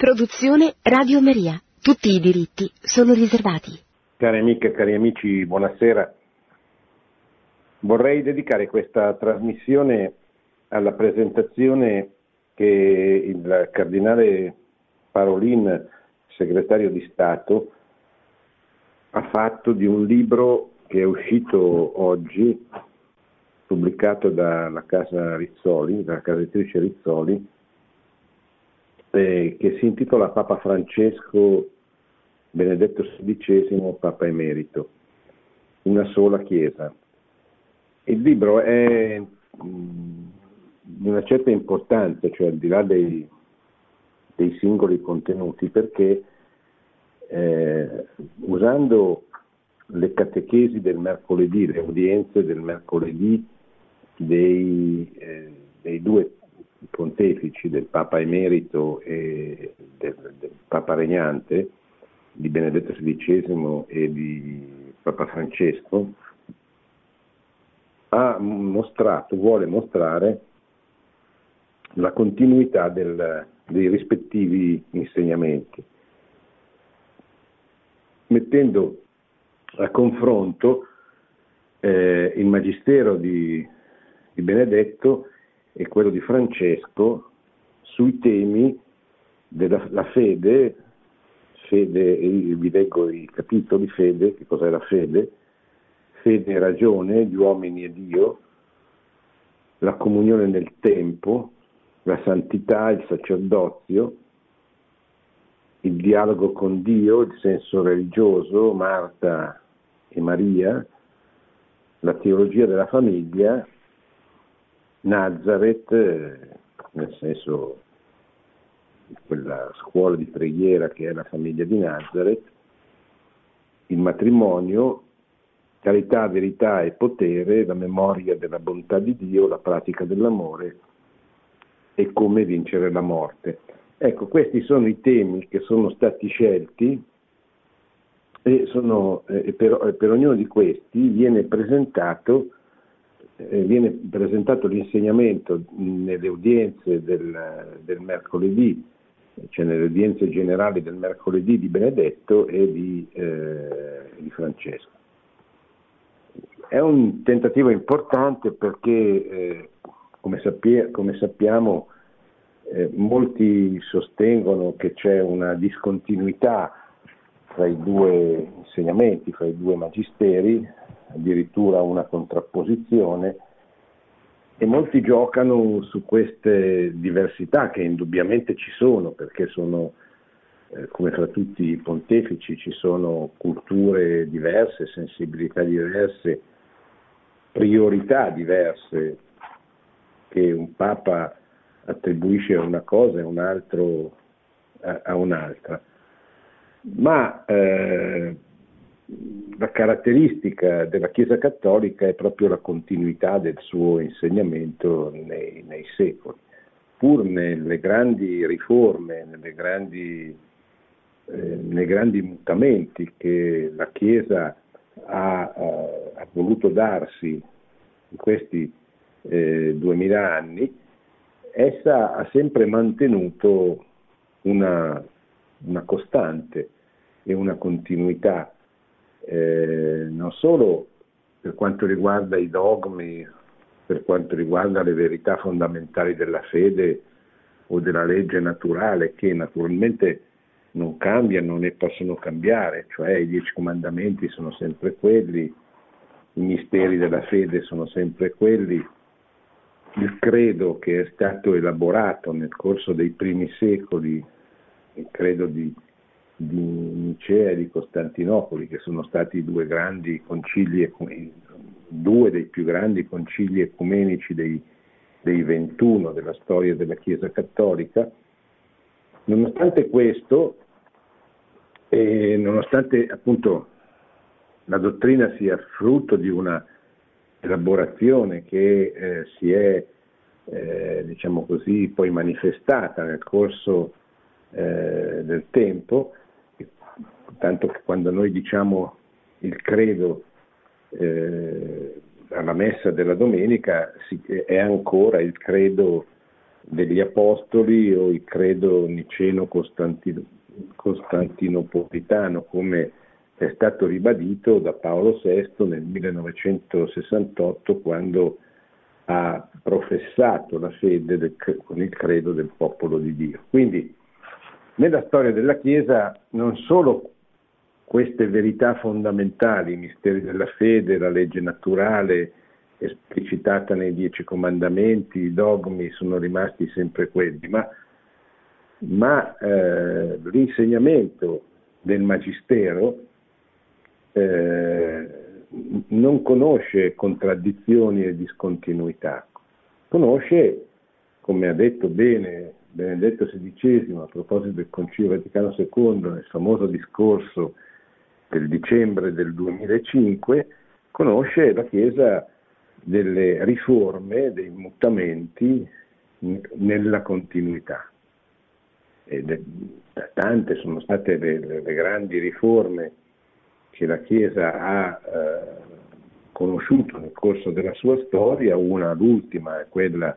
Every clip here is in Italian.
Produzione Radio Maria. Tutti i diritti sono riservati. Cari amiche e cari amici, buonasera. Vorrei dedicare questa trasmissione alla presentazione che il cardinale Parolin, segretario di Stato, ha fatto di un libro che è uscito oggi, pubblicato dalla casa Rizzoli, dalla casa editrice Rizzoli, eh, che si intitola Papa Francesco Benedetto XVI, Papa Emerito, una sola Chiesa. Il libro è mh, di una certa importanza, cioè al di là dei, dei singoli contenuti, perché eh, usando le catechesi del mercoledì, le udienze del mercoledì dei, eh, dei due pontefici del Papa Emerito e del, del, Papa Regnante, di Benedetto XVI e di Papa Francesco, ha mostrato, vuole mostrare la continuità del, dei rispettivi insegnamenti, mettendo a confronto eh, il magistero di, di Benedetto e quello di Francesco sui temi della fede, fede, vi leggo i capitoli, fede, che cos'è la fede, fede e ragione, gli uomini e Dio, la comunione nel tempo, la santità, il sacerdozio, il dialogo con Dio, il senso religioso, Marta e Maria, la teologia della famiglia Nazareth, eh, nel senso quella scuola di preghiera che è la famiglia di Nazareth, il matrimonio, carità, verità e potere, la memoria della bontà di Dio, la pratica dell'amore e come vincere la morte. Ecco, questi sono i temi che sono stati scelti e sono, eh, per, per ognuno di questi viene presentato viene presentato l'insegnamento nelle udienze del, del, mercoledì, cioè nelle udienze generali del mercoledì di Benedetto e di, eh, di Francesco. È un tentativo importante perché, eh, come, sappia, come, sappiamo, eh, molti sostengono che c'è una discontinuità fra i due insegnamenti, fra i due magisteri, addirittura una contrapposizione e molti giocano su queste diversità che indubbiamente ci sono perché sono eh, come fra tutti i pontefici ci sono culture diverse, sensibilità diverse, priorità diverse che un Papa attribuisce a una cosa e un altro a, a un'altra. Ma eh, la caratteristica della Chiesa Cattolica è proprio la continuità del suo insegnamento nei, nei secoli. Pur nelle grandi riforme, grandi, eh, nei grandi mutamenti che la Chiesa ha, eh, ha voluto darsi in questi eh, duemila anni, essa ha sempre mantenuto una, una costante e una continuità eh, non solo per quanto riguarda i dogmi, per quanto riguarda le verità fondamentali della fede o della legge naturale, che naturalmente non cambiano né possono cambiare, cioè i dieci comandamenti sono sempre quelli, i misteri della fede sono sempre quelli, il credo che è stato elaborato nel corso dei primi secoli, il credo di di Nicea e di Costantinopoli, che sono stati due concili, due dei più grandi concili ecumenici dei, dei 21 della storia della Chiesa Cattolica. Nonostante questo, e nonostante appunto la dottrina sia frutto di una elaborazione che eh, si è, eh, diciamo così, poi manifestata nel corso eh, del tempo, tanto che quando noi diciamo il credo eh, alla messa della domenica si, è ancora il credo degli apostoli o il credo niceno-costantinopolitano come è stato ribadito da Paolo VI nel 1968 quando ha professato la fede del, con il credo del popolo di Dio. Quindi nella storia della Chiesa non solo queste verità fondamentali, i misteri della fede, la legge naturale esplicitata nei dieci comandamenti, i dogmi sono rimasti sempre quelli, ma, ma eh, l'insegnamento del Magistero eh, non conosce contraddizioni e discontinuità, conosce, come ha detto bene Benedetto XVI a proposito del Concilio Vaticano II nel famoso discorso del dicembre del 2005, conosce la Chiesa delle riforme, dei mutamenti nella continuità. E tante sono state le, le, grandi riforme che la Chiesa ha eh, conosciuto nel corso della sua storia, una l'ultima è quella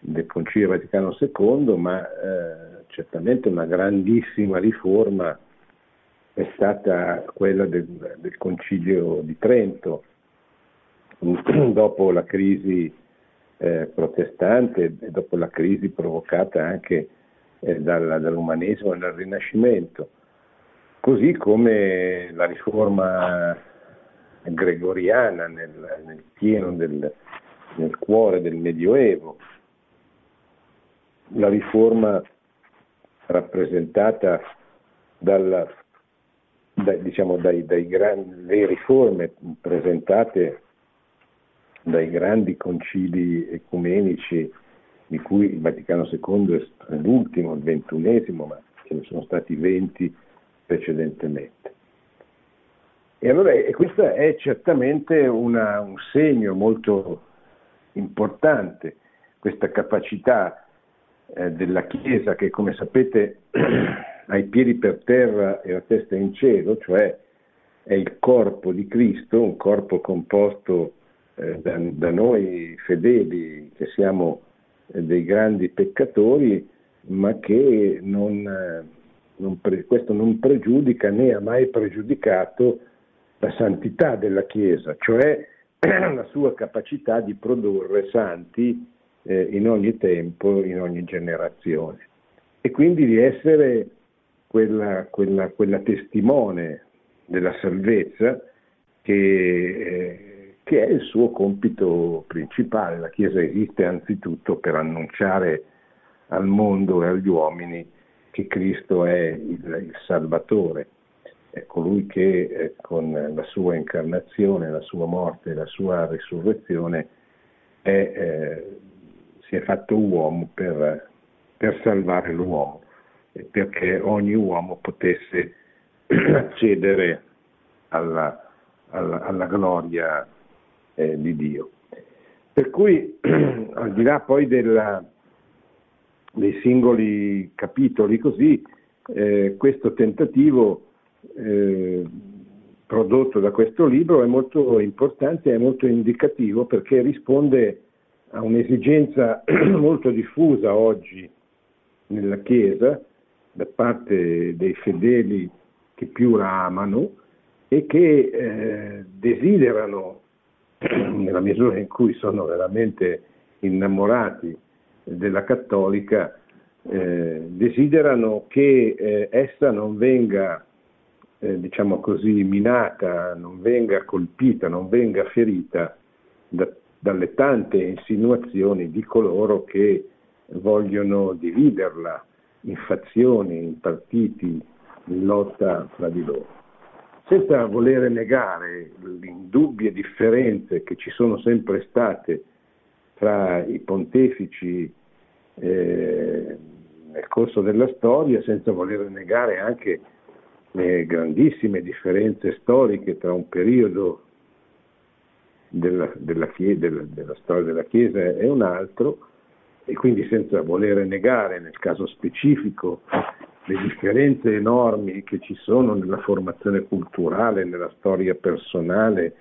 del Concilio Vaticano II, ma eh, certamente una grandissima riforma è stata quella del, del Concilio di Trento, dopo la crisi eh, protestante e dopo la crisi provocata anche eh, dal, dall'umanesimo e dal Rinascimento, così come la riforma gregoriana nel, nel pieno del, nel cuore del Medioevo, la riforma rappresentata dalla, dai, diciamo, dai, dai gran, le riforme presentate dai grandi concili ecumenici di cui il Vaticano II è l'ultimo, il ventunesimo, ma ce ne sono stati venti precedentemente. E allora e questo è certamente una, un segno molto importante, questa capacità eh, della Chiesa che come sapete ha i piedi per terra e la testa in cielo, cioè è il corpo di Cristo, un corpo composto eh, da, da, noi fedeli che siamo eh, dei grandi peccatori, ma che non, eh, non pre, questo non pregiudica né ha mai pregiudicato la santità della Chiesa, cioè la sua capacità di produrre santi eh, in ogni tempo, in ogni generazione. E quindi di essere quella, quella, quella testimone della salvezza che, eh, che, è il suo compito principale. La Chiesa esiste anzitutto per annunciare al mondo e agli uomini che Cristo è il, il Salvatore, è colui che eh, con la sua incarnazione, la sua morte e la sua risurrezione è, eh, si è fatto uomo per, per salvare l'uomo, perché ogni uomo potesse accedere alla, alla, alla gloria eh, di Dio. Per cui, al di là poi della, dei singoli capitoli, così, eh, questo tentativo eh, prodotto da questo libro è molto importante e molto indicativo perché risponde a un'esigenza molto diffusa oggi nella Chiesa da parte dei fedeli che più la amano e che eh, desiderano, nella misura in cui sono veramente innamorati della cattolica, eh, desiderano che eh, essa non venga, eh, diciamo così, minata, non venga colpita, non venga ferita da dalle tante insinuazioni di coloro che vogliono dividerla in fazioni, in partiti, in lotta fra di loro. Senza voler negare le indubbie differenze che ci sono sempre state tra i pontefici eh, nel corso della storia, senza voler negare anche le grandissime differenze storiche tra un periodo della, della, della, della storia della Chiesa è un altro e quindi senza voler negare nel caso specifico le differenze enormi che ci sono nella formazione culturale, nella storia personale,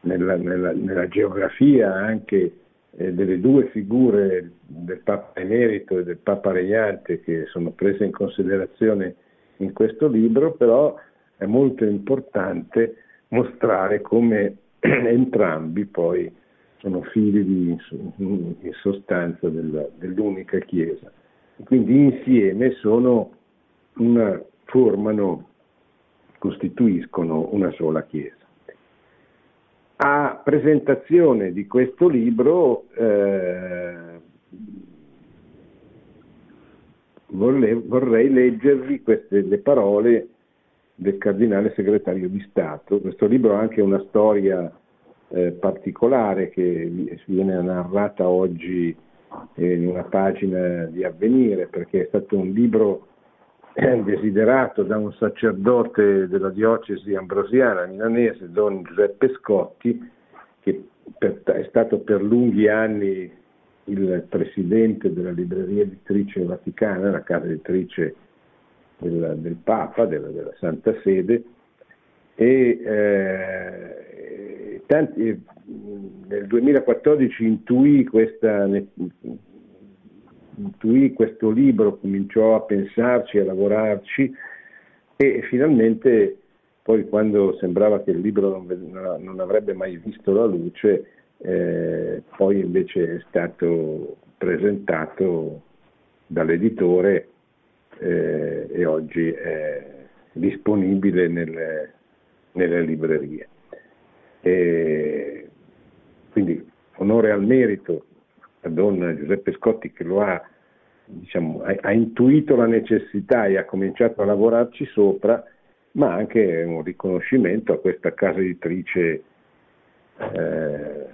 nella, nella, nella geografia anche eh, delle due figure del Papa Emerito e del Papa Regnante che sono prese in considerazione in questo libro, però è molto importante mostrare come entrambi poi sono figli di, in sostanza della, dell'unica Chiesa. Quindi insieme sono una, formano, costituiscono una sola Chiesa. A presentazione di questo libro eh, vorrei, vorrei, leggervi queste, le parole del cardinale segretario di Stato. Questo libro ha anche una storia eh, particolare che viene narrata oggi in una pagina di avvenire perché è stato un libro desiderato da un sacerdote della diocesi ambrosiana milanese, don Giuseppe Scotti, che per, è stato per lunghi anni il presidente della libreria editrice vaticana, la casa editrice del, del Papa, della, della, Santa Sede, e eh, tanti, nel 2014 intuì questa intuì questo libro, cominciò a pensarci, a lavorarci e finalmente poi quando sembrava che il libro non, non avrebbe mai visto la luce, eh, poi invece è stato presentato dall'editore eh, e oggi è disponibile nelle, nelle librerie. E quindi onore al merito a Don Giuseppe Scotti che lo ha, diciamo, ha, ha intuito la necessità e ha cominciato a lavorarci sopra, ma anche un riconoscimento a questa casa editrice eh,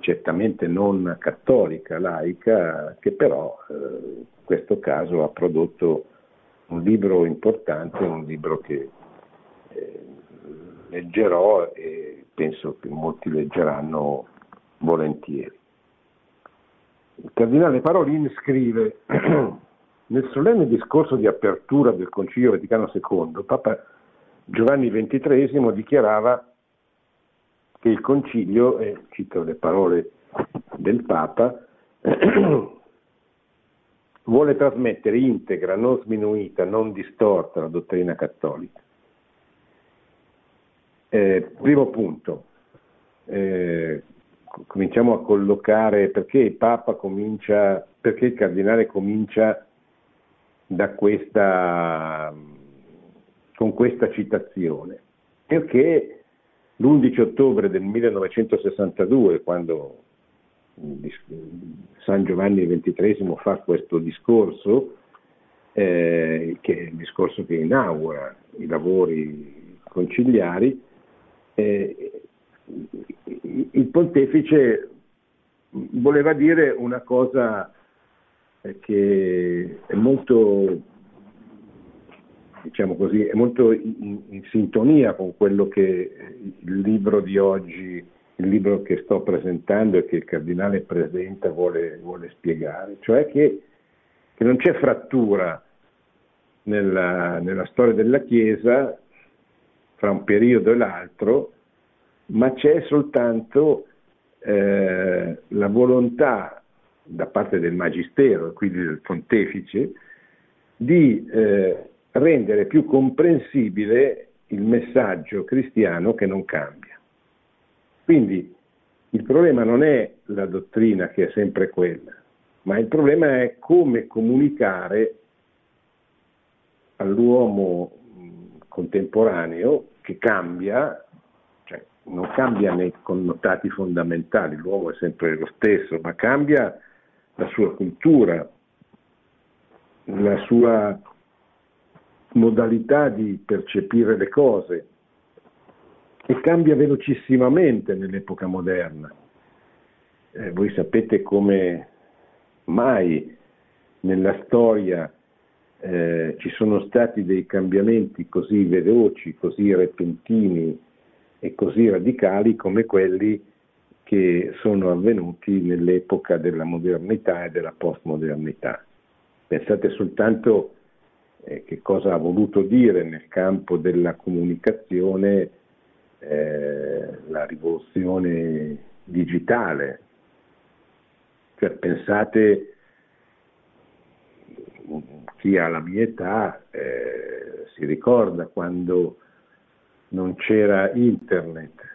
certamente non cattolica, laica, che però eh, in questo caso ha prodotto un libro importante, un libro che eh, leggerò e penso che molti leggeranno volentieri. Il cardinale Parolin scrive nel solenne discorso di apertura del Concilio Vaticano II, Papa Giovanni XXIII dichiarava che il Concilio, e cito le parole del Papa, vuole trasmettere integra, non sminuita, non distorta la dottrina cattolica. Eh, primo punto, eh, cominciamo a collocare perché il Papa comincia, perché il cardinale comincia da questa, con questa citazione? Perché l'11 ottobre del 1962, quando San Giovanni XXIII fa questo discorso, eh, che è il discorso che inaugura i lavori conciliari, eh, il pontefice voleva dire una cosa che è molto, diciamo così, è molto in, in, sintonia con quello che il libro di oggi, il libro che sto presentando e che il cardinale presenta vuole, vuole spiegare, cioè che, che, non c'è frattura nella, nella storia della Chiesa fra un periodo e l'altro, ma c'è soltanto eh, la volontà da parte del Magistero quindi del Pontefice di eh, rendere più comprensibile il messaggio cristiano che non cambia. Quindi il problema non è la dottrina che è sempre quella, ma il problema è come comunicare all'uomo contemporaneo che cambia non cambia nei connotati fondamentali, l'uomo è sempre lo stesso, ma cambia la sua cultura, la sua modalità di percepire le cose e cambia velocissimamente nell'epoca moderna. Eh, voi sapete come mai nella storia eh, ci sono stati dei cambiamenti così veloci, così repentini, e così radicali come quelli che sono avvenuti nell'epoca della modernità e della postmodernità. Pensate soltanto eh, che cosa ha voluto dire nel campo della comunicazione eh, la rivoluzione digitale, Cioè, pensate, chi ha la mia età eh, si ricorda quando non c'era internet,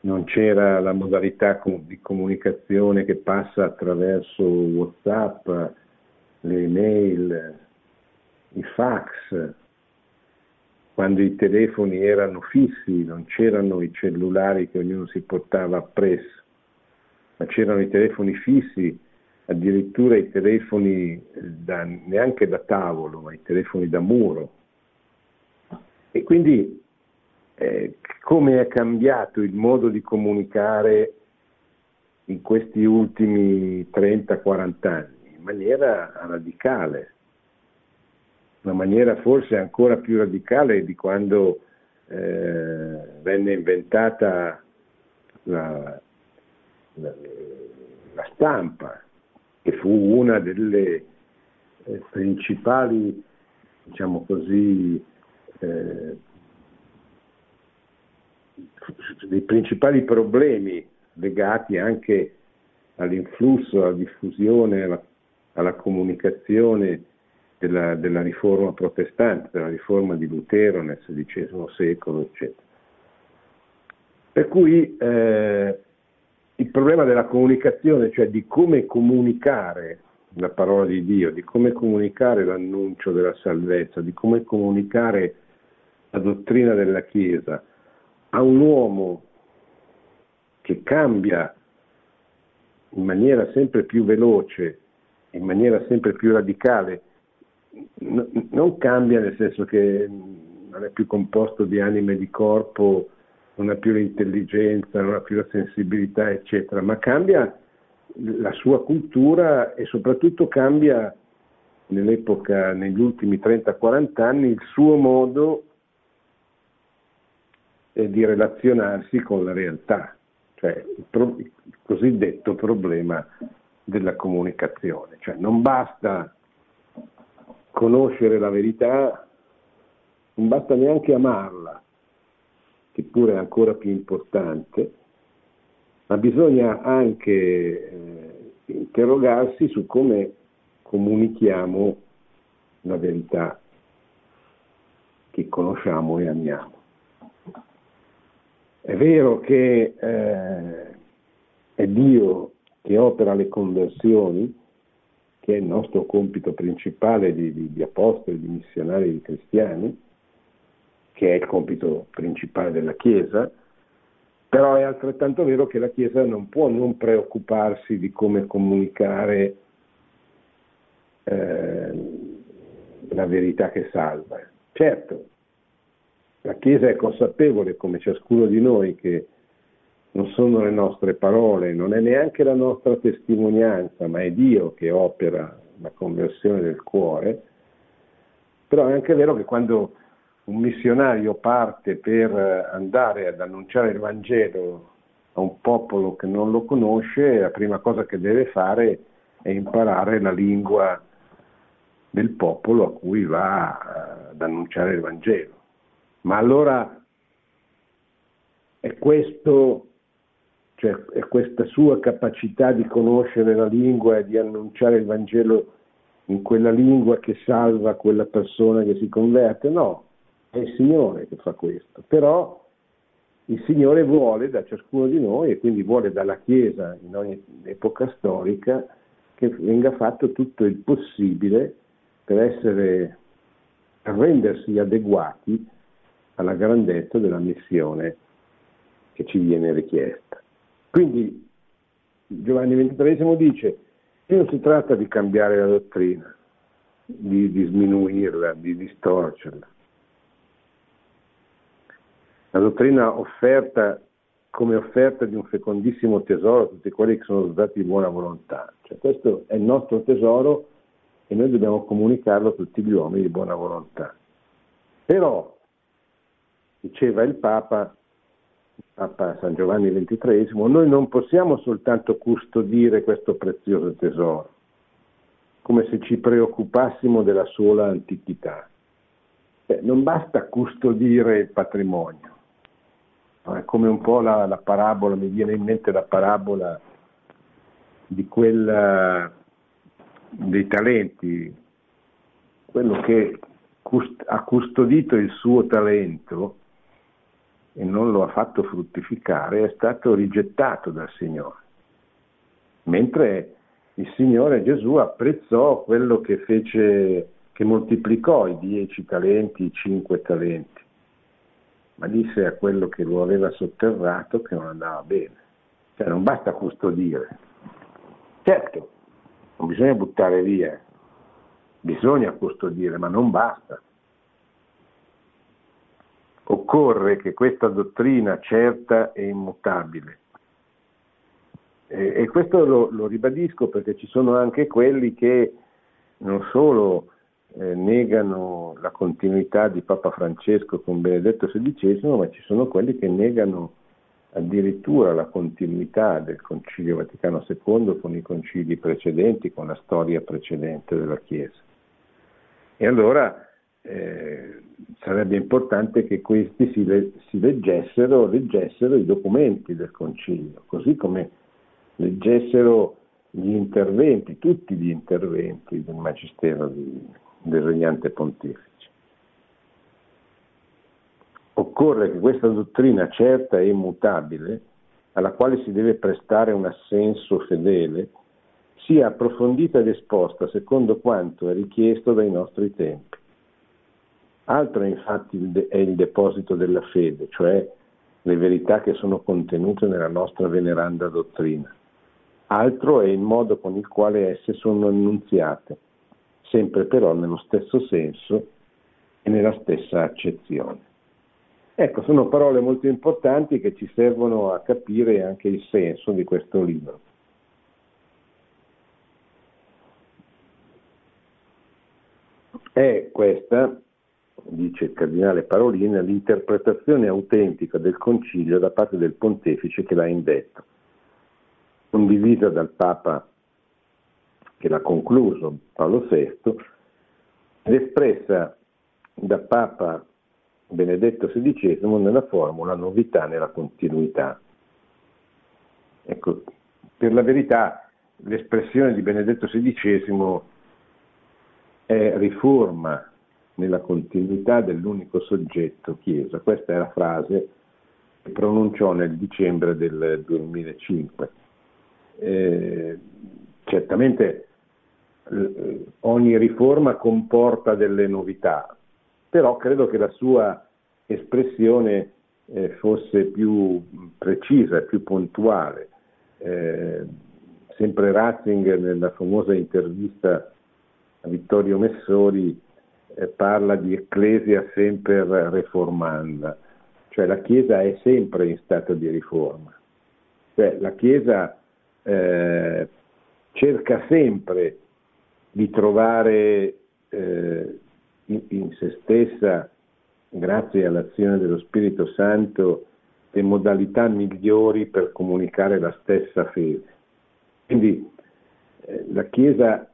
non c'era la modalità di comunicazione che passa attraverso Whatsapp, le email, i fax, quando i telefoni erano fissi, non c'erano i cellulari che ognuno si portava appresso, ma c'erano i telefoni fissi, addirittura i telefoni da, neanche da tavolo, ma i telefoni da muro. E quindi eh, come è cambiato il modo di comunicare in questi ultimi 30-40 anni? In maniera radicale una maniera forse ancora più radicale di quando eh, venne inventata la, la, la, stampa, che fu una delle eh, principali, diciamo così, eh, dei principali problemi legati anche all'influsso, alla diffusione, alla, alla comunicazione della, della, riforma protestante, della riforma di Lutero nel XVI secolo, eccetera. Per cui eh, il problema della comunicazione, cioè di come comunicare la parola di Dio, di come comunicare l'annuncio della salvezza, di come comunicare la dottrina della Chiesa a un uomo che cambia in maniera sempre più veloce, in maniera sempre più radicale non cambia nel senso che non è più composto di anima e di corpo, non ha più l'intelligenza, non ha più la sensibilità, eccetera, ma cambia la sua cultura e soprattutto cambia nell'epoca, negli ultimi 30-40 anni, il suo modo eh, di relazionarsi con la realtà, cioè il, pro- il cosiddetto problema della comunicazione. Cioè non basta conoscere la verità, non basta neanche amarla, che pure è ancora più importante, ma bisogna anche eh, interrogarsi su come comunichiamo la verità che conosciamo e amiamo. È vero che eh, è Dio che opera le conversioni, che è il nostro compito principale di, di, di apostoli, di missionari, di cristiani, che è il compito principale della Chiesa, però è altrettanto vero che la Chiesa non può non preoccuparsi di come comunicare eh, la verità che salva. Certo, la Chiesa è consapevole, come ciascuno di noi, che non sono le nostre parole, non è neanche la nostra testimonianza, ma è Dio che opera la conversione del cuore, però è anche vero che quando un missionario parte per andare ad annunciare il Vangelo a un popolo che non lo conosce, la prima cosa che deve fare è imparare la lingua del popolo a cui va ad annunciare il Vangelo. Ma allora è questo cioè è questa sua capacità di conoscere la lingua e di annunciare il Vangelo in quella lingua che salva quella persona che si converte, no, è il Signore che fa questo, però il Signore vuole da ciascuno di noi e quindi vuole dalla Chiesa in ogni epoca storica che venga fatto tutto il possibile per essere, per rendersi adeguati alla grandezza della missione che ci viene richiesta. Quindi Giovanni XXIII dice che non si tratta di cambiare la dottrina, di, di sminuirla, di distorcerla. La dottrina offerta come offerta di un fecondissimo tesoro a tutti quelli che sono stati di buona volontà. Cioè, questo è il nostro tesoro e noi dobbiamo comunicarlo a tutti gli uomini di buona volontà. Però, diceva il Papa, Papa San Giovanni XXIII, noi non possiamo soltanto custodire questo prezioso tesoro, come se ci preoccupassimo della sola antichità. Beh, non basta custodire il patrimonio, è come un po' la, la parabola, mi viene in mente la parabola di quella, dei talenti, quello che cust- ha custodito il suo talento e non lo ha fatto fruttificare è stato rigettato dal Signore. Mentre il Signore Gesù apprezzò quello che fece, che moltiplicò i dieci talenti, i cinque talenti, ma disse a quello che lo aveva sotterrato che non andava bene. Cioè non basta custodire. Certo, non bisogna buttare via, bisogna custodire, ma non basta. Occorre che questa dottrina certa e immutabile, e, e questo lo, lo, ribadisco perché ci sono anche quelli che non solo eh, negano la continuità di Papa Francesco con Benedetto XVI, ma ci sono quelli che negano addirittura la continuità del Concilio Vaticano II con i concili precedenti, con la storia precedente della Chiesa. E allora eh, sarebbe importante che questi si, le, si leggessero, leggessero, i documenti del Concilio, così come leggessero gli interventi, tutti gli interventi del Magistero di, del Regnante Pontefice. Occorre che questa dottrina certa e immutabile, alla quale si deve prestare un assenso fedele, sia approfondita ed esposta secondo quanto è richiesto dai nostri tempi. Altro infatti è il deposito della fede, cioè le verità che sono contenute nella nostra veneranda dottrina. Altro è il modo con il quale esse sono annunziate, sempre però nello stesso senso e nella stessa accezione. Ecco, sono parole molto importanti che ci servono a capire anche il senso di questo libro. È questa, dice il cardinale Parolin, l'interpretazione autentica del concilio da parte del pontefice che l'ha indetto, condivisa dal Papa che l'ha concluso, Paolo VI, ed espressa da Papa Benedetto XVI nella formula novità nella continuità. Ecco, per la verità l'espressione di Benedetto XVI è riforma nella continuità dell'unico soggetto Chiesa. Questa è la frase che pronunciò nel dicembre del 2005. Eh, certamente eh, ogni riforma comporta delle novità, però credo che la sua espressione eh, fosse più precisa, più puntuale. Eh, sempre Ratzinger nella famosa intervista a Vittorio Messori eh, parla di ecclesia sempre reformanda, cioè la Chiesa è sempre in stato di riforma. Cioè, la Chiesa eh, cerca sempre di trovare eh, in, in, se stessa, grazie all'azione dello Spirito Santo, le modalità migliori per comunicare la stessa fede. Quindi eh, la Chiesa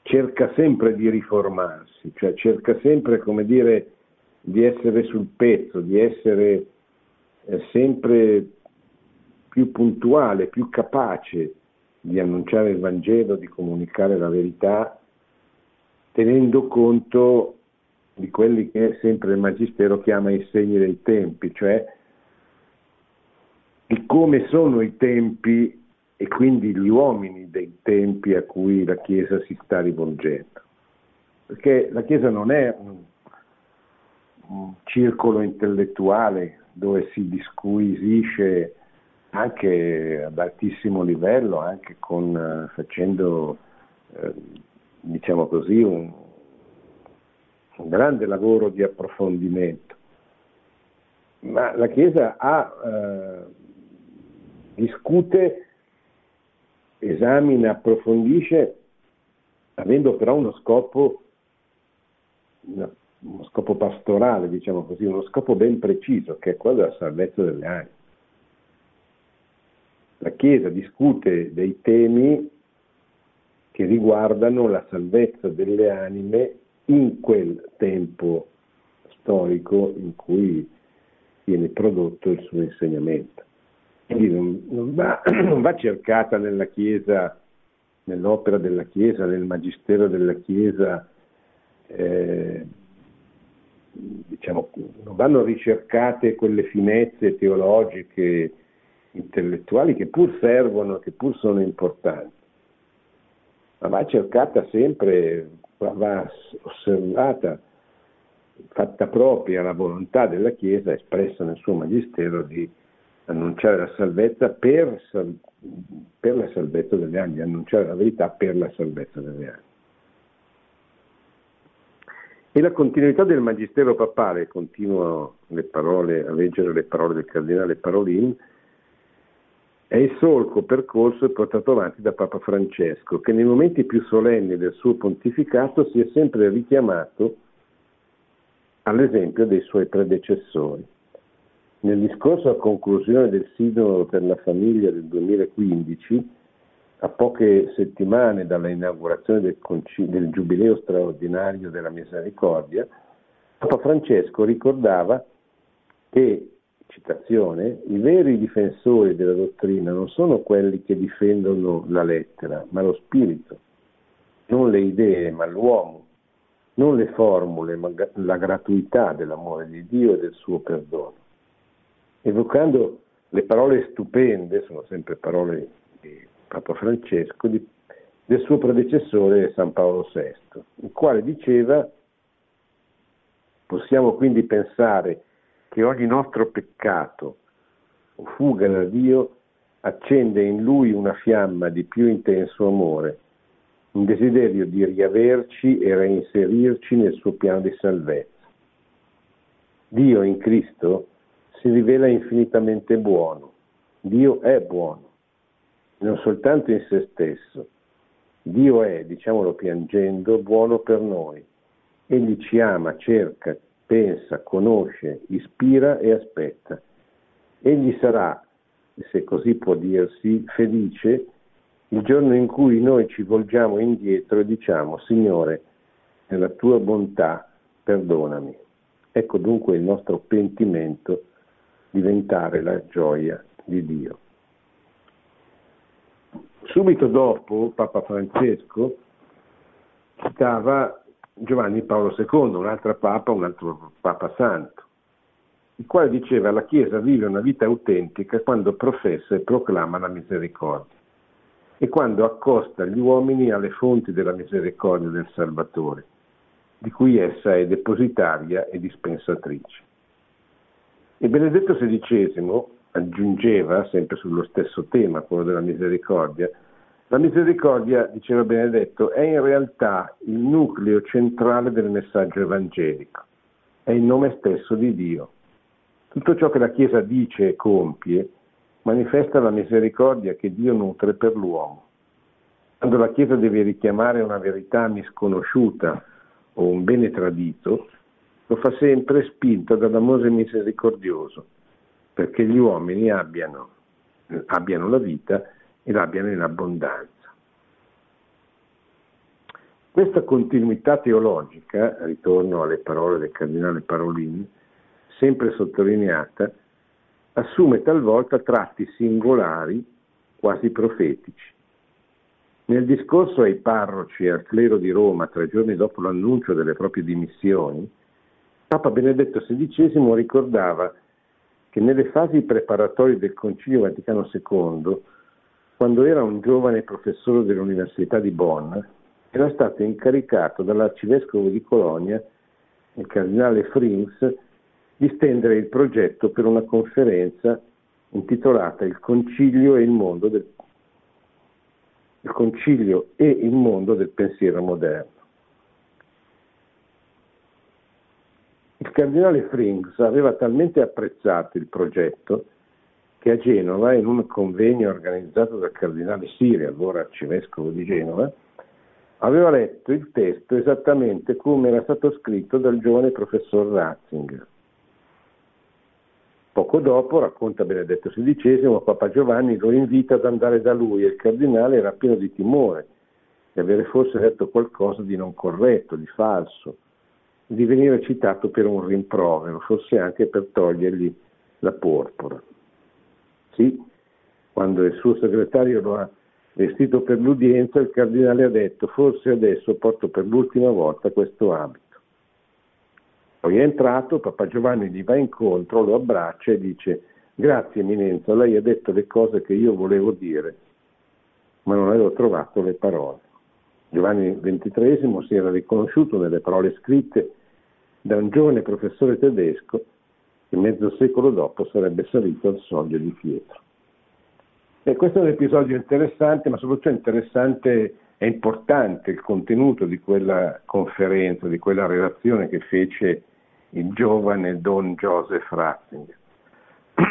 cerca sempre di riformarsi, cioè cerca sempre, come dire, di essere sul pezzo, di essere eh, sempre più puntuale, più capace di annunciare il Vangelo, di comunicare la verità, tenendo conto di quelli che sempre il Magistero chiama i segni dei tempi, cioè di come sono i tempi e quindi gli uomini dei tempi a cui la Chiesa si sta rivolgendo. Perché la Chiesa non è un, un circolo intellettuale dove si disquisisce anche ad altissimo livello, anche con, eh, facendo, eh, diciamo così, un, un, grande lavoro di approfondimento. Ma la Chiesa ha, eh, discute, esamina, approfondisce, avendo però uno scopo, uno scopo pastorale, diciamo così, uno scopo ben preciso, che è quello della salvezza delle anime la Chiesa discute dei temi che riguardano la salvezza delle anime in quel tempo storico in cui viene prodotto il suo insegnamento. Quindi non, non, va, non va cercata nella Chiesa, nell'opera della Chiesa, nel magistero della Chiesa, eh, diciamo, non vanno ricercate quelle finezze teologiche, intellettuali che pur servono, che pur sono importanti, ma va cercata sempre, va osservata, fatta propria la volontà della Chiesa espressa nel suo magistero di annunciare la salvezza per, per la salvezza delle anime, annunciare la verità per la salvezza delle anime. E la continuità del magistero papale, continuo parole, a leggere le parole del cardinale Parolin, è il solco percorso e portato avanti da Papa Francesco, che nei momenti più solenni del suo pontificato si è sempre richiamato all'esempio dei suoi predecessori. Nel discorso a conclusione del Sinodo per la famiglia del 2015, a poche settimane dalla inaugurazione del, concil- del Giubileo straordinario della Misericordia, Papa Francesco ricordava che, citazione, i veri difensori della dottrina non sono quelli che difendono la lettera, ma lo spirito, non le idee, ma l'uomo, non le formule, ma la gratuità dell'amore di Dio e del suo perdono. Evocando le parole stupende, sono sempre parole di Papa Francesco, di, del suo predecessore San Paolo VI, il quale diceva possiamo quindi pensare che ogni nostro peccato o fuga da Dio accende in lui una fiamma di più intenso amore, un desiderio di riaverci e reinserirci nel suo piano di salvezza. Dio in Cristo si rivela infinitamente buono, Dio è buono non soltanto in se stesso. Dio è, diciamolo piangendo, buono per noi. Egli ci ama, cerca, pensa, conosce, ispira e aspetta. Egli sarà, se così può dirsi, felice il giorno in cui noi ci volgiamo indietro e diciamo, Signore, nella tua bontà, perdonami. Ecco dunque il nostro pentimento diventare la gioia di Dio. Subito dopo Papa Francesco citava Giovanni Paolo II, un altro Papa, un altro Papa Santo, il quale diceva la Chiesa vive una vita autentica quando professa e proclama la misericordia e quando accosta gli uomini alle fonti della misericordia del Salvatore, di cui essa è depositaria e dispensatrice. E Benedetto XVI aggiungeva, sempre sullo stesso tema, quello della misericordia, la misericordia, diceva Benedetto, è in realtà il nucleo centrale del messaggio evangelico, è il nome stesso di Dio. Tutto ciò che la Chiesa dice e compie manifesta la misericordia che Dio nutre per l'uomo. Quando la Chiesa deve richiamare una verità misconosciuta o un bene tradito, lo fa sempre spinto dall'amore misericordioso, perché gli uomini abbiano, abbiano la vita e l'abbiano in abbondanza. Questa continuità teologica, ritorno alle parole del cardinale Parolini, sempre sottolineata, assume talvolta tratti singolari, quasi profetici. Nel discorso ai parroci e al clero di Roma tre giorni dopo l'annuncio delle proprie dimissioni, Papa Benedetto XVI ricordava che nelle fasi preparatorie del Concilio Vaticano II quando era un giovane professore dell'Università di Bonn, era stato incaricato dall'arcivescovo di Colonia, il cardinale Frings, di stendere il progetto per una conferenza intitolata Il Concilio e il mondo del, il concilio e il mondo del pensiero moderno. Il cardinale Frings aveva talmente apprezzato il progetto che a Genova, in un convegno organizzato dal cardinale Siri, allora arcivescovo di Genova, aveva letto il testo esattamente come era stato scritto dal giovane professor Ratzinger. Poco dopo, racconta Benedetto XVI, Papa Giovanni lo invita ad andare da lui e il cardinale era pieno di timore di avere forse detto qualcosa di non corretto, di falso, di venire citato per un rimprovero, forse anche per togliergli la porpora. Sì, quando il suo segretario lo ha vestito per l'udienza, il cardinale ha detto forse adesso porto per l'ultima volta questo abito. Poi è entrato, Papa Giovanni gli va incontro, lo abbraccia e dice grazie Eminenza, lei ha detto le cose che io volevo dire, ma non avevo trovato le parole. Giovanni XXIII si era riconosciuto nelle parole scritte da un giovane professore tedesco che mezzo secolo dopo sarebbe salito al soglio di Pietro. E questo è un episodio interessante, ma soprattutto interessante e importante il contenuto di quella conferenza, di quella relazione che fece il giovane Don Joseph Ratzinger.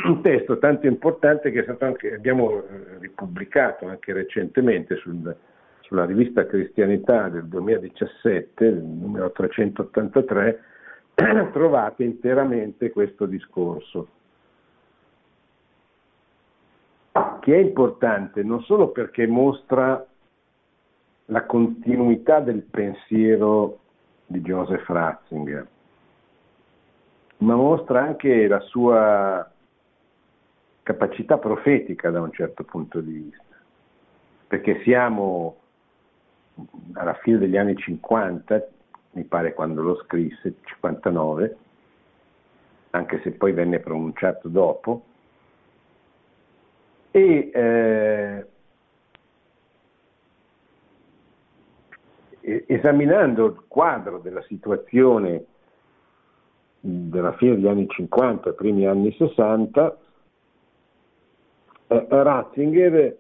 Un testo tanto importante che anche, abbiamo eh, ripubblicato anche recentemente sul, sulla rivista Cristianità del 2017, numero 383, trovate interamente questo discorso, che è importante non solo perché mostra la continuità del pensiero di Joseph Ratzinger, ma mostra anche la sua capacità profetica da un certo punto di vista, perché siamo alla fine degli anni 50, mi pare quando lo scrisse, 59, anche se poi venne pronunciato dopo, e eh, esaminando il quadro della situazione della fine degli anni 50 e primi anni 60, eh, Ratzinger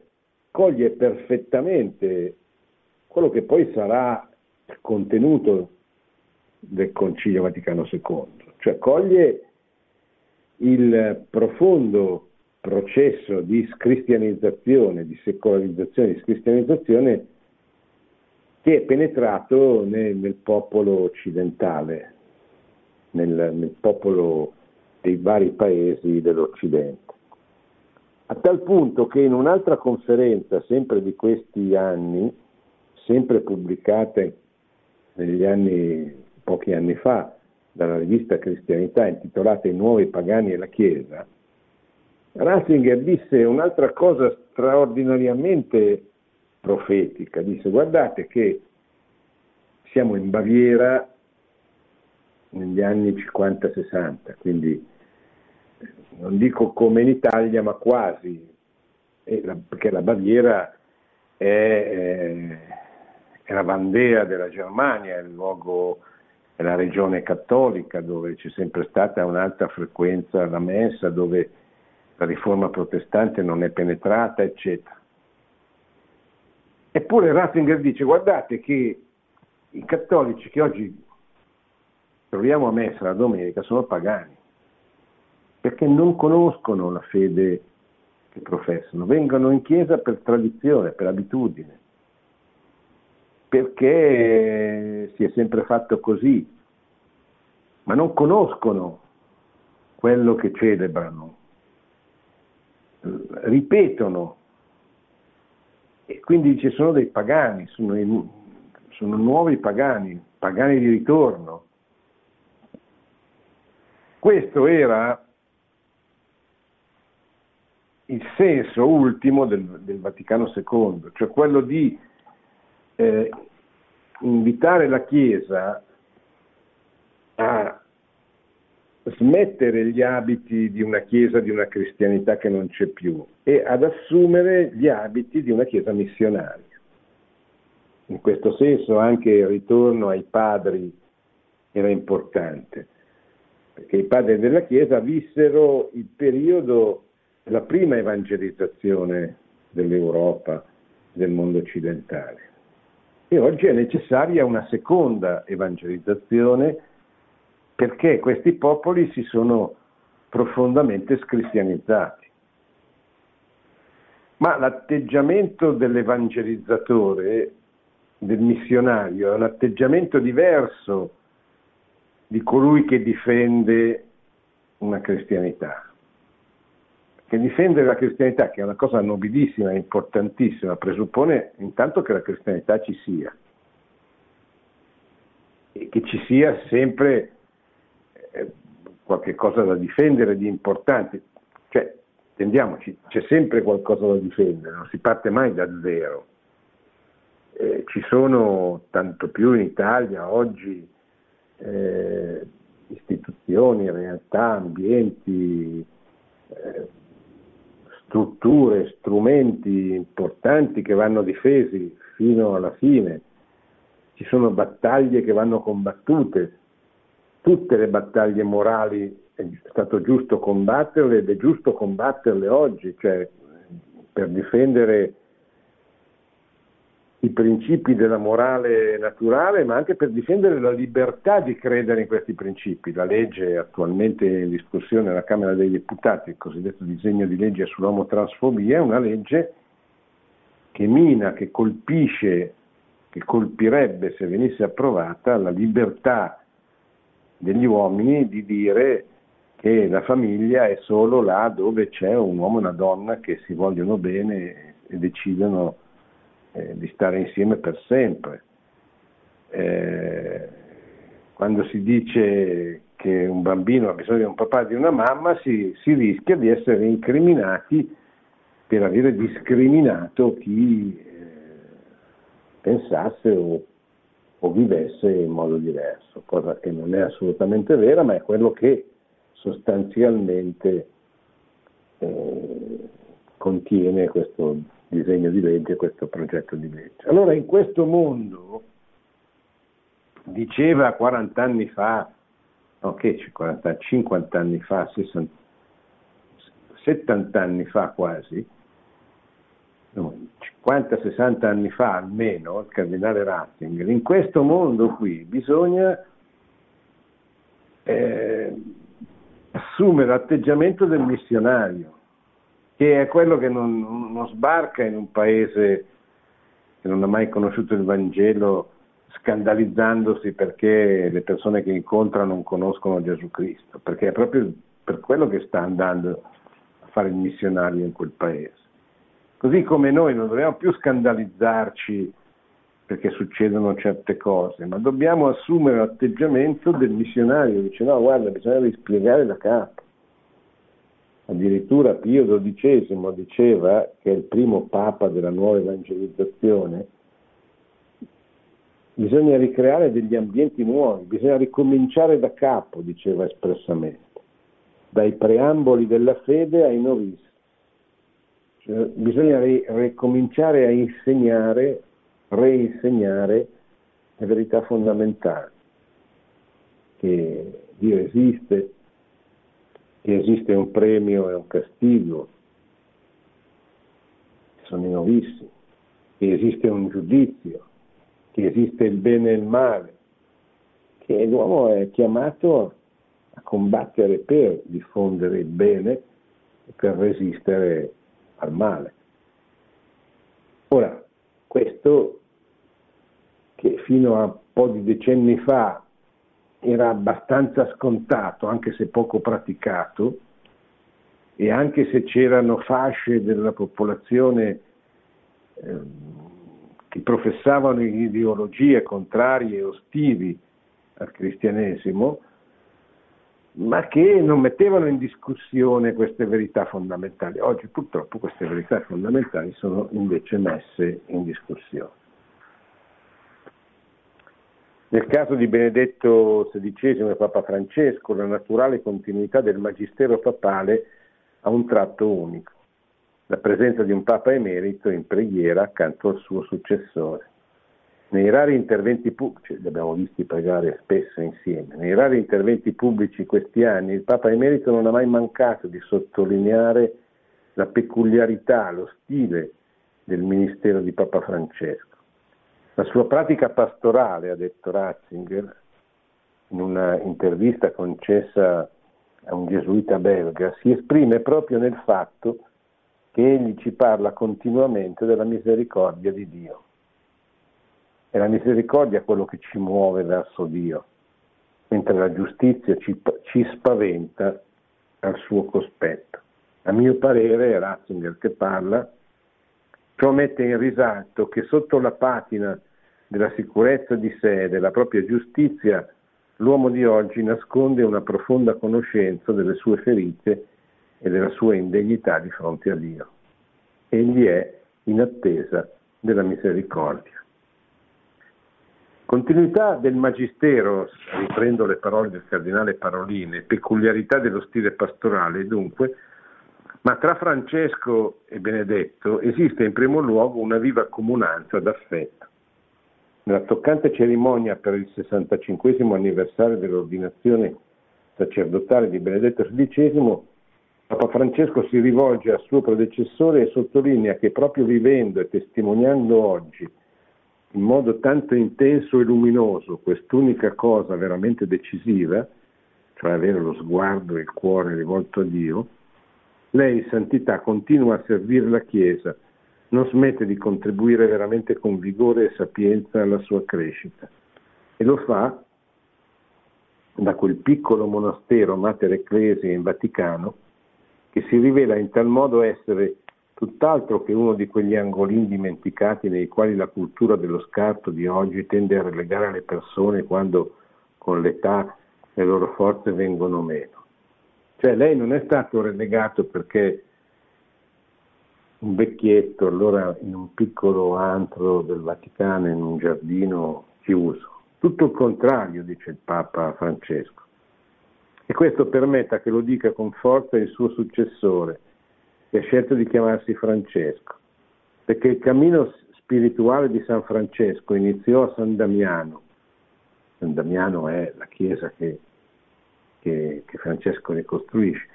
coglie perfettamente quello che poi sarà il contenuto del Concilio Vaticano II, cioè coglie il profondo processo di scristianizzazione, di secolarizzazione, di scristianizzazione che è penetrato nel, nel popolo occidentale, nel, nel popolo dei vari paesi dell'Occidente. A tal punto che in un'altra conferenza, sempre di questi anni, sempre pubblicate negli anni, pochi anni fa dalla rivista Cristianità intitolata I nuovi pagani e la Chiesa, Ratzinger disse un'altra cosa straordinariamente profetica, disse guardate che siamo in Baviera negli anni 50-60, quindi non dico come in Italia ma quasi, perché la Baviera è, è è la Vandea della Germania, è il luogo, è la regione cattolica dove c'è sempre stata un'alta frequenza alla messa, dove la riforma protestante non è penetrata, eccetera. Eppure Ratzinger dice, guardate che i cattolici che oggi troviamo a messa la domenica sono pagani, perché non conoscono la fede che professano, vengono in chiesa per tradizione, per abitudine perché si è sempre fatto così, ma non conoscono quello che celebrano, ripetono. E quindi ci sono dei pagani, sono, i, sono nuovi pagani, pagani di ritorno. Questo era il senso ultimo del, del Vaticano II, cioè quello di eh, invitare la Chiesa a smettere gli abiti di una Chiesa, di una cristianità che non c'è più e ad assumere gli abiti di una Chiesa missionaria. In questo senso anche il ritorno ai padri era importante, perché i padri della Chiesa vissero il periodo della prima evangelizzazione dell'Europa, del mondo occidentale. E oggi è necessaria una seconda evangelizzazione perché questi popoli si sono profondamente scristianizzati. Ma l'atteggiamento dell'evangelizzatore, del missionario, è un atteggiamento diverso di colui che difende una cristianità che difendere la cristianità, che è una cosa nobilissima importantissima, presuppone intanto che la cristianità ci sia e che ci sia sempre eh, qualche cosa da difendere di importante. Cioè, Intendiamoci, c'è sempre qualcosa da difendere, non si parte mai da zero. Eh, ci sono tanto più in Italia oggi eh, istituzioni, realtà, ambienti, eh, strutture, strumenti importanti che vanno difesi fino alla fine. Ci sono battaglie che vanno combattute, tutte le battaglie morali è stato giusto combatterle ed è giusto combatterle oggi, cioè per difendere i principi della morale naturale, ma anche per difendere la libertà di credere in questi principi. La legge attualmente in discussione alla Camera dei Deputati, il cosiddetto disegno di legge sull'omotransfobia, è una legge che mina, che colpisce, che colpirebbe, se venisse approvata, la libertà degli uomini di dire che la famiglia è solo là dove c'è un uomo e una donna che si vogliono bene e decidono eh, di stare insieme per sempre. Eh, quando si dice che un bambino ha bisogno di un papà e di una mamma, si, si rischia di essere incriminati per avere discriminato chi eh, pensasse o, o vivesse in modo diverso, cosa che non è assolutamente vera, ma è quello che sostanzialmente eh, contiene questo disegno di legge, questo progetto di legge. Allora in questo mondo, diceva 40 anni fa, che 40, 50 anni fa, 60, 70 anni fa quasi, no, 50-60 anni fa almeno, il cardinale Ratzinger, in questo mondo qui bisogna eh, assume l'atteggiamento del missionario, che è quello che non, non sbarca in un paese che non ha mai conosciuto il Vangelo scandalizzandosi perché le persone che incontra non conoscono Gesù Cristo, perché è proprio per quello che sta andando a fare il missionario in quel paese. Così come noi non dobbiamo più scandalizzarci perché succedono certe cose, ma dobbiamo assumere l'atteggiamento del missionario, dice no, guarda, bisogna rispiegare da capo. Addirittura Pio XII diceva, che è il primo papa della nuova evangelizzazione, bisogna ricreare degli ambienti nuovi, bisogna ricominciare da capo, diceva espressamente, dai preamboli della fede ai novizi. Cioè, bisogna ricominciare a insegnare reinsegnare le verità fondamentali, che Dio esiste, che esiste un premio e un castigo, sono i novizi, che esiste un giudizio, che esiste il bene e il male, che l'uomo è chiamato a combattere per diffondere il bene e per resistere al male. Ora, questo che fino a un po' di decenni fa era abbastanza scontato, anche se poco praticato, e anche se c'erano fasce della popolazione eh, che professavano ideologie contrarie e ostili al cristianesimo, ma che non mettevano in discussione queste verità fondamentali. Oggi purtroppo queste verità fondamentali sono invece messe in discussione. Nel caso di Benedetto XVI e Papa Francesco, la naturale continuità del magistero papale ha un tratto unico, la presenza di un Papa emerito in preghiera accanto al suo successore. Nei rari interventi pubblici, li abbiamo visti pregare spesso insieme, nei rari interventi pubblici questi anni il Papa emerito non ha mai mancato di sottolineare la peculiarità, lo stile del ministero di Papa Francesco la sua pratica pastorale, ha detto Ratzinger, in una intervista concessa a un gesuita belga, si esprime proprio nel fatto che egli ci parla continuamente della misericordia di Dio. È la misericordia quello che ci muove verso Dio, mentre la giustizia ci, ci spaventa al suo cospetto. A mio parere è Ratzinger che parla, Ciò mette in risalto che sotto la patina della sicurezza di sé e della propria giustizia, l'uomo di oggi nasconde una profonda conoscenza delle sue ferite e della sua indegnità di fronte a Dio. Egli è in attesa della misericordia. Continuità del Magistero, riprendo le parole del cardinale Paroline, peculiarità dello stile pastorale dunque, ma tra Francesco e Benedetto esiste in primo luogo una viva comunanza d'affetto. Nella toccante cerimonia per il 65 anniversario dell'ordinazione sacerdotale di Benedetto XVI, Papa Francesco si rivolge al suo predecessore e sottolinea che proprio vivendo e testimoniando oggi in modo tanto intenso e luminoso quest'unica cosa veramente decisiva, cioè avere lo sguardo e il cuore rivolto a Dio, lei, Santità, continua a servire la Chiesa, non smette di contribuire veramente con vigore e sapienza alla sua crescita e lo fa da quel piccolo monastero Mater Ecclesia in Vaticano che si rivela in tal modo essere tutt'altro che uno di quegli angolini dimenticati nei quali la cultura dello scarto di oggi tende a relegare le persone quando con l'età le loro forze vengono meno. Cioè lei non è stato relegato perché un vecchietto allora in un piccolo antro del Vaticano, in un giardino chiuso. Tutto il contrario, dice il Papa Francesco. E questo permetta che lo dica con forza il suo successore, che ha scelto di chiamarsi Francesco, perché il cammino spirituale di San Francesco iniziò a San Damiano. San Damiano è la chiesa che, che, che Francesco ricostruisce,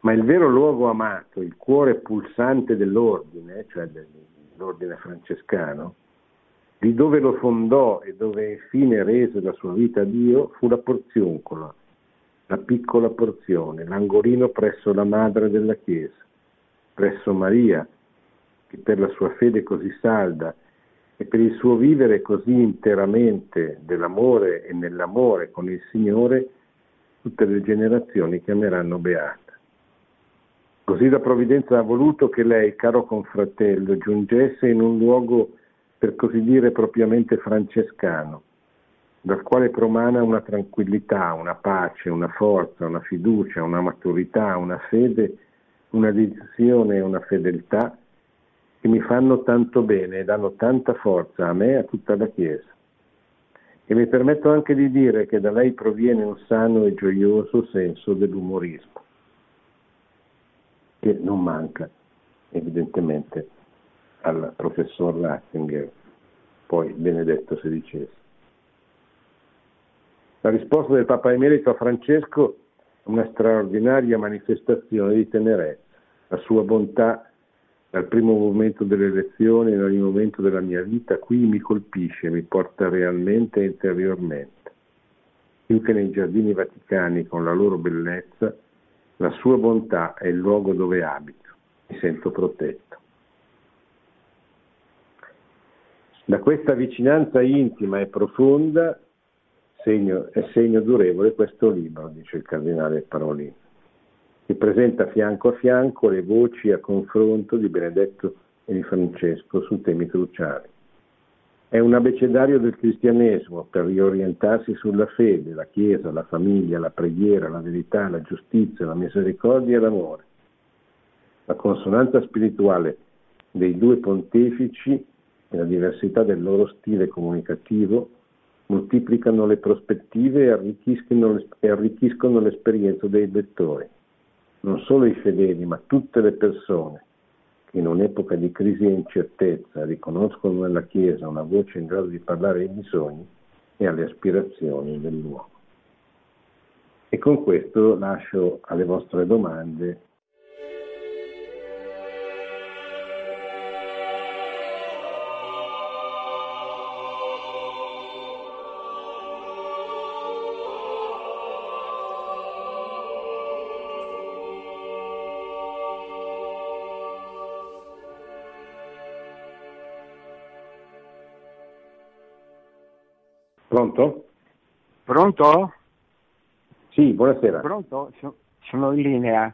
ma il vero luogo amato, il cuore pulsante dell'ordine, cioè dell'ordine francescano, di dove lo fondò e dove infine rese la sua vita a Dio, fu la Porziuncola, la piccola porzione, l'angolino presso la madre della Chiesa presso Maria, che per la sua fede così salda e per il suo vivere così interamente dell'amore e nell'amore con il Signore, tutte le generazioni chiameranno beata. Così la provvidenza ha voluto che lei, caro confratello, giungesse in un luogo, per così dire, propriamente francescano, dal quale promana una tranquillità, una pace, una forza, una fiducia, una maturità, una fede una dedizione e una fedeltà che mi fanno tanto bene e danno tanta forza a me e a tutta la Chiesa. E mi permetto anche di dire che da lei proviene un sano e gioioso senso dell'umorismo, che non manca evidentemente al professor Ratzinger, poi Benedetto XVI. La risposta del Papa Emerito a Francesco una straordinaria manifestazione di tenerezza. La sua bontà dal primo momento delle lezioni e ogni momento della mia vita qui mi colpisce, mi porta realmente e interiormente. Più che nei giardini vaticani con la loro bellezza, la sua bontà è il luogo dove abito, mi sento protetto. Da questa vicinanza intima e profonda segno, è segno durevole questo libro, dice il cardinale Parolini, che presenta fianco a fianco le voci a confronto di Benedetto e di Francesco su temi cruciali. È un abecedario del cristianesimo per riorientarsi sulla fede, la Chiesa, la famiglia, la preghiera, la verità, la giustizia, la misericordia e l'amore. La consonanza spirituale dei due pontefici e la diversità del loro stile comunicativo moltiplicano le prospettive e arricchiscono, e arricchiscono l'esperienza dei lettori. Non solo i fedeli, ma tutte le persone che in un'epoca di crisi e incertezza riconoscono nella Chiesa una voce in grado di parlare ai bisogni e alle aspirazioni dell'uomo. E con questo lascio alle vostre domande Pronto? Pronto? Sì, buonasera. Pronto? So, sono in linea.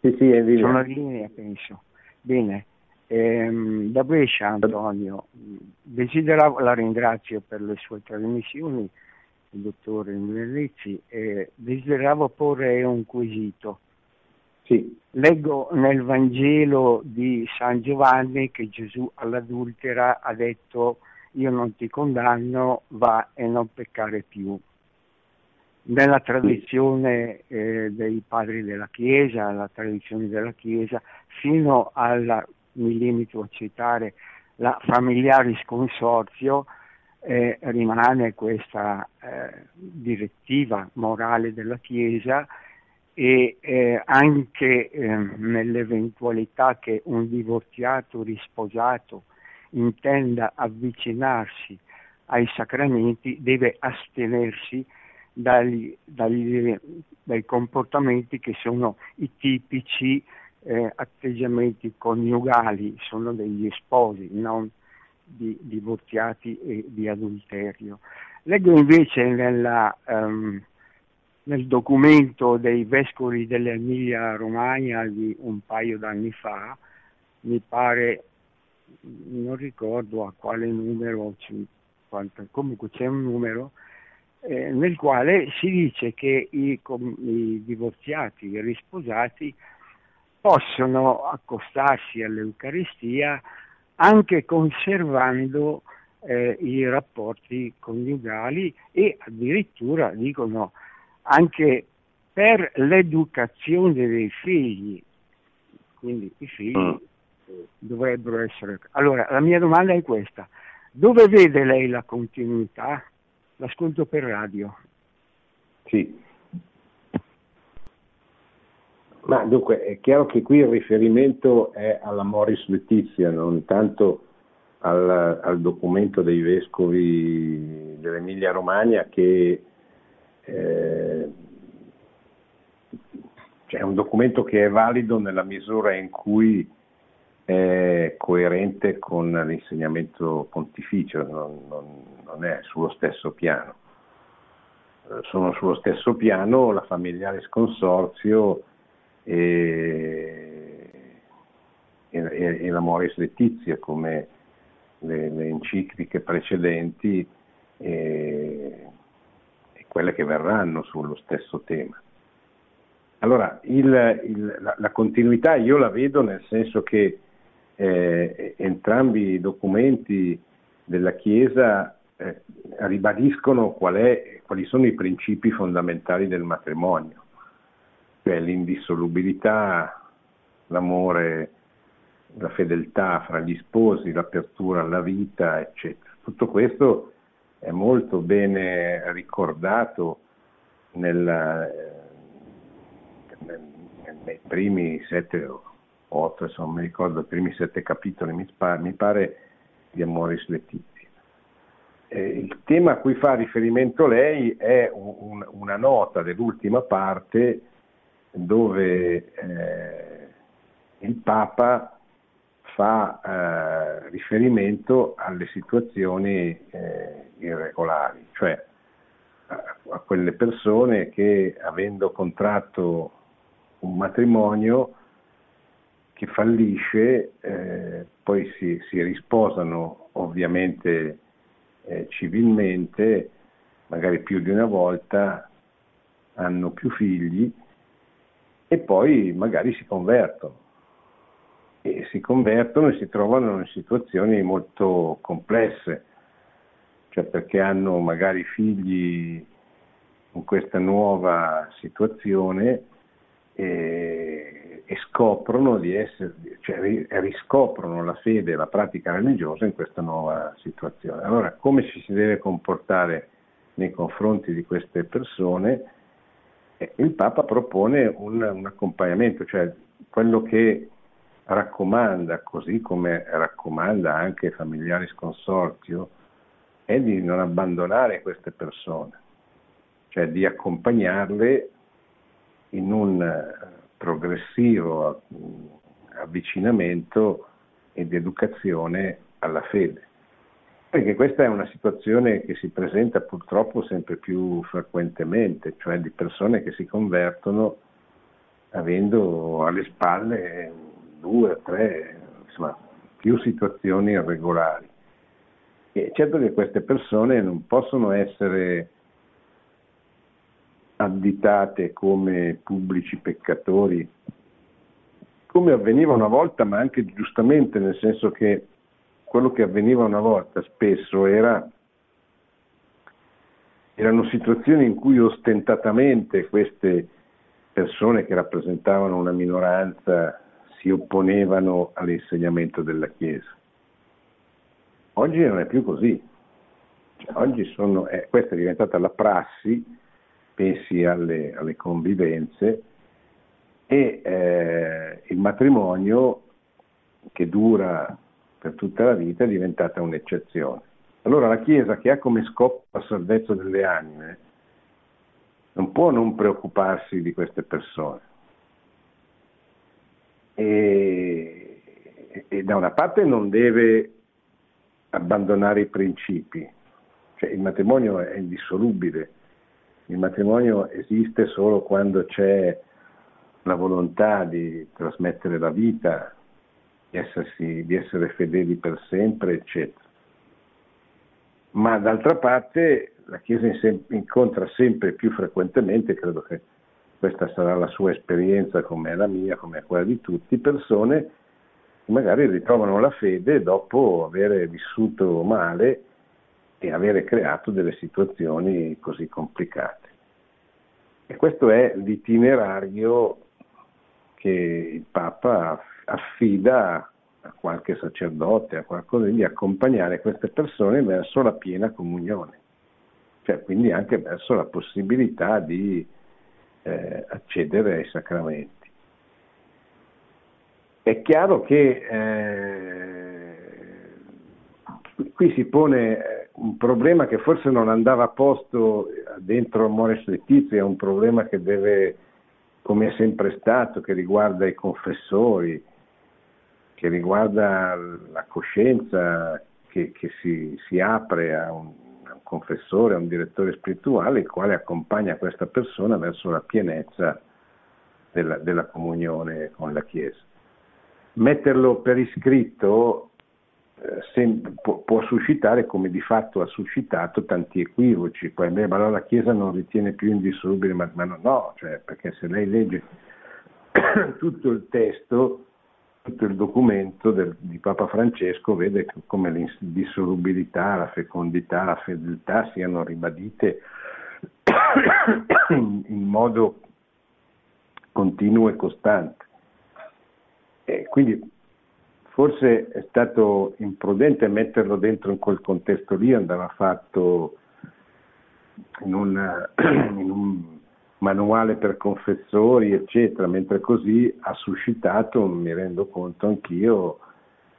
Sì, sì, è in linea. Sono in linea, penso. Bene. Ehm, da Brescia, Antonio. Desideravo, la ringrazio per le sue trasmissioni, il dottore Minerlizzi, e desideravo porre un quesito. Sì. Leggo nel Vangelo di San Giovanni che Gesù all'adultera ha detto io non ti condanno, va e non peccare più. Nella tradizione eh, dei padri della Chiesa, la tradizione della Chiesa, fino alla, mi limito a citare, la familiaris consorzio, eh, rimane questa eh, direttiva morale della Chiesa e eh, anche eh, nell'eventualità che un divorziato risposato intenda avvicinarsi ai sacramenti deve astenersi dagli, dagli, dai comportamenti che sono i tipici eh, atteggiamenti coniugali, sono degli sposi, non di divorziati e di adulterio. Leggo invece nella um, nel documento dei vescovi dell'Emilia Romagna di un paio d'anni fa, mi pare, non ricordo a quale numero, 50, comunque c'è un numero, eh, nel quale si dice che i, i divorziati e risposati possono accostarsi all'Eucaristia anche conservando eh, i rapporti coniugali e addirittura dicono anche per l'educazione dei figli, quindi i figli mm. Dovrebbero essere... Allora, la mia domanda è questa, dove vede lei la continuità? L'ascolto per radio. Sì. Ma dunque è chiaro che qui il riferimento è alla Moris Letizia, non tanto al, al documento dei vescovi dell'Emilia Romagna che eh, cioè è un documento che è valido nella misura in cui è coerente con l'insegnamento pontificio, non, non, non è sullo stesso piano. Eh, sono sullo stesso piano la familiare sconsorzio e, e, e la Moris Letizia come le, le encicliche precedenti. E, quelle che verranno sullo stesso tema. Allora, il, il, la, la, continuità io la vedo nel senso che eh, entrambi i documenti della Chiesa eh, ribadiscono qual è, quali sono i principi fondamentali del matrimonio, cioè l'indissolubilità, l'amore, la fedeltà fra gli sposi, l'apertura alla vita, eccetera. Tutto questo è molto bene ricordato nel, nel, nei primi sette o otto, insomma, mi ricordo i primi sette capitoli, mi, mi pare, di Amoris Letizia. Eh, il tema a cui fa riferimento lei è un, una nota dell'ultima parte dove eh, il Papa fa eh, riferimento alle situazioni eh, irregolari, cioè a, quelle persone che avendo contratto un matrimonio che fallisce, eh, poi si, si, risposano ovviamente eh, civilmente, magari più di una volta, hanno più figli e poi magari si convertono. E si convertono e si trovano in situazioni molto complesse, cioè perché hanno magari figli in questa nuova situazione e, e scoprono di essere, cioè riscoprono la fede e la pratica religiosa in questa nuova situazione. Allora, come ci si deve comportare nei confronti di queste persone? Eh, il Papa propone un, un accompagnamento, cioè quello che raccomanda, così come raccomanda anche Familiaris Consortio, è di non abbandonare queste persone, cioè di accompagnarle in un progressivo avvicinamento ed educazione alla fede. Perché questa è una situazione che si presenta purtroppo sempre più frequentemente, cioè di persone che si convertono avendo alle spalle due, tre, insomma, più situazioni irregolari. E certo che queste persone non possono essere additate come pubblici peccatori come avveniva una volta, ma anche giustamente, nel senso che quello che avveniva una volta spesso era, erano situazioni in cui ostentatamente queste persone che rappresentavano una minoranza si opponevano all'insegnamento della Chiesa. Oggi non è più così. Oggi sono, eh, questa è diventata la prassi, pensi alle, alle convivenze, e eh, il matrimonio che dura per tutta la vita è diventata un'eccezione. Allora la Chiesa che ha come scopo la salvezza delle anime non può non preoccuparsi di queste persone. E, e da una parte non deve abbandonare i principi, cioè il matrimonio è indissolubile, il matrimonio esiste solo quando c'è la volontà di trasmettere la vita, di, essersi, di essere fedeli per sempre, eccetera. Ma d'altra parte la Chiesa incontra sempre più frequentemente, credo che questa sarà la sua esperienza come è la mia, come è quella di tutti, persone che magari ritrovano la fede dopo aver vissuto male e avere creato delle situazioni così complicate. E questo è l'itinerario che il Papa affida a qualche sacerdote, a qualcosa di accompagnare queste persone verso la piena comunione, cioè quindi anche verso la possibilità di eh, accedere ai sacramenti. È chiaro che eh, qui si pone un problema che forse non andava posto dentro Amores Letizia, è un problema che deve come è sempre stato, che riguarda i confessori, che riguarda la coscienza che, che si, si, apre a un, a un, confessore, a un direttore spirituale, il quale accompagna questa persona verso la pienezza della, della comunione con la Chiesa. Metterlo per iscritto eh, sem- può, può, suscitare, come di fatto ha suscitato, tanti equivoci. Poi, beh, ma allora la Chiesa non ritiene più indissolubile, ma, ma no, cioè, perché se lei legge tutto il testo, tutto il documento del, di Papa Francesco, vede come l'indissolubilità, la fecondità, la fedeltà siano ribadite in modo continuo e costante. E quindi Forse è stato imprudente metterlo dentro in quel contesto lì, andava fatto in, una, in un manuale per confessori, eccetera, mentre così ha suscitato, mi rendo conto anch'io,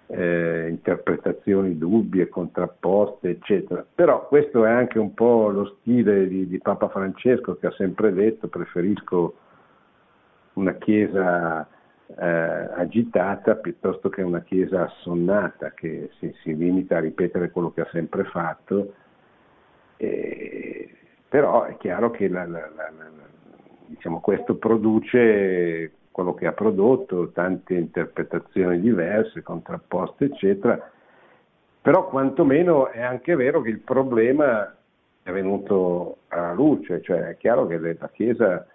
eh, interpretazioni dubbie, contrapposte, eccetera. Però questo è anche un po' lo stile di, di Papa Francesco che ha sempre detto preferisco una Chiesa eh, agitata piuttosto che una Chiesa assonnata che si, si, limita a ripetere quello che ha sempre fatto. E, però è chiaro che la, la, la, diciamo, questo produce quello che ha prodotto, tante interpretazioni diverse, contrapposte, eccetera. Però quantomeno è anche vero che il problema è venuto alla luce, cioè è chiaro che la Chiesa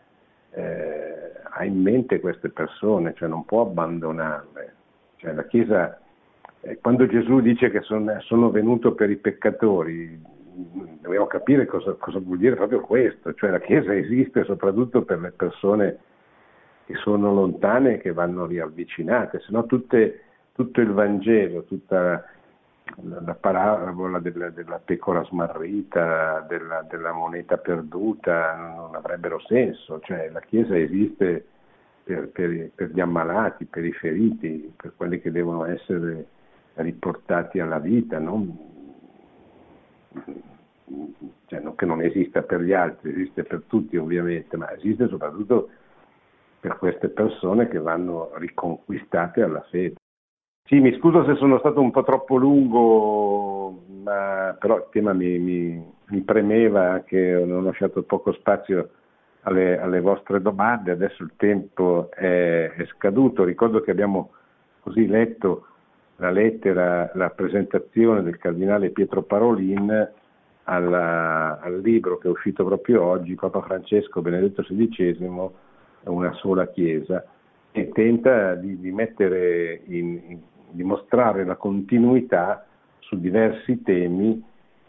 eh, ha in mente queste persone, cioè non può abbandonarle. Cioè la Chiesa, eh, quando Gesù dice che son, sono venuto per i peccatori, dobbiamo capire cosa, cosa, vuol dire proprio questo, cioè la Chiesa esiste soprattutto per le persone che sono lontane e che vanno riavvicinate, se no tutto il Vangelo, tutta la parabola della, della pecora smarrita, della, della, moneta perduta non avrebbero senso, cioè la Chiesa esiste per, per, per, gli ammalati, per i feriti, per quelli che devono essere riportati alla vita, non, cioè, non che non esista per gli altri, esiste per tutti ovviamente, ma esiste soprattutto per queste persone che vanno riconquistate alla fede. Sì, mi scuso se sono stato un po' troppo lungo, ma però il tema mi, mi, mi premeva che ho lasciato poco spazio alle, alle, vostre domande, adesso il tempo è, è, scaduto, ricordo che abbiamo così letto la lettera, la presentazione del cardinale Pietro Parolin alla, al libro che è uscito proprio oggi, Papa Francesco Benedetto XVI, Una sola Chiesa, e tenta di, di mettere in, in, di mostrare la continuità su diversi temi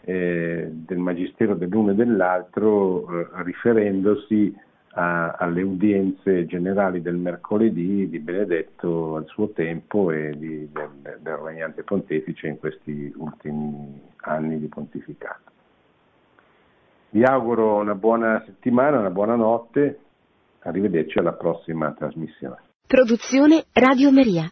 eh, del magistero dell'uno e dell'altro, eh, riferendosi a, alle udienze generali del mercoledì di Benedetto al suo tempo e di, del, del regnante pontefice in questi ultimi anni di pontificato. Vi auguro una buona settimana, una buona notte, arrivederci alla prossima trasmissione. Produzione Radio Maria.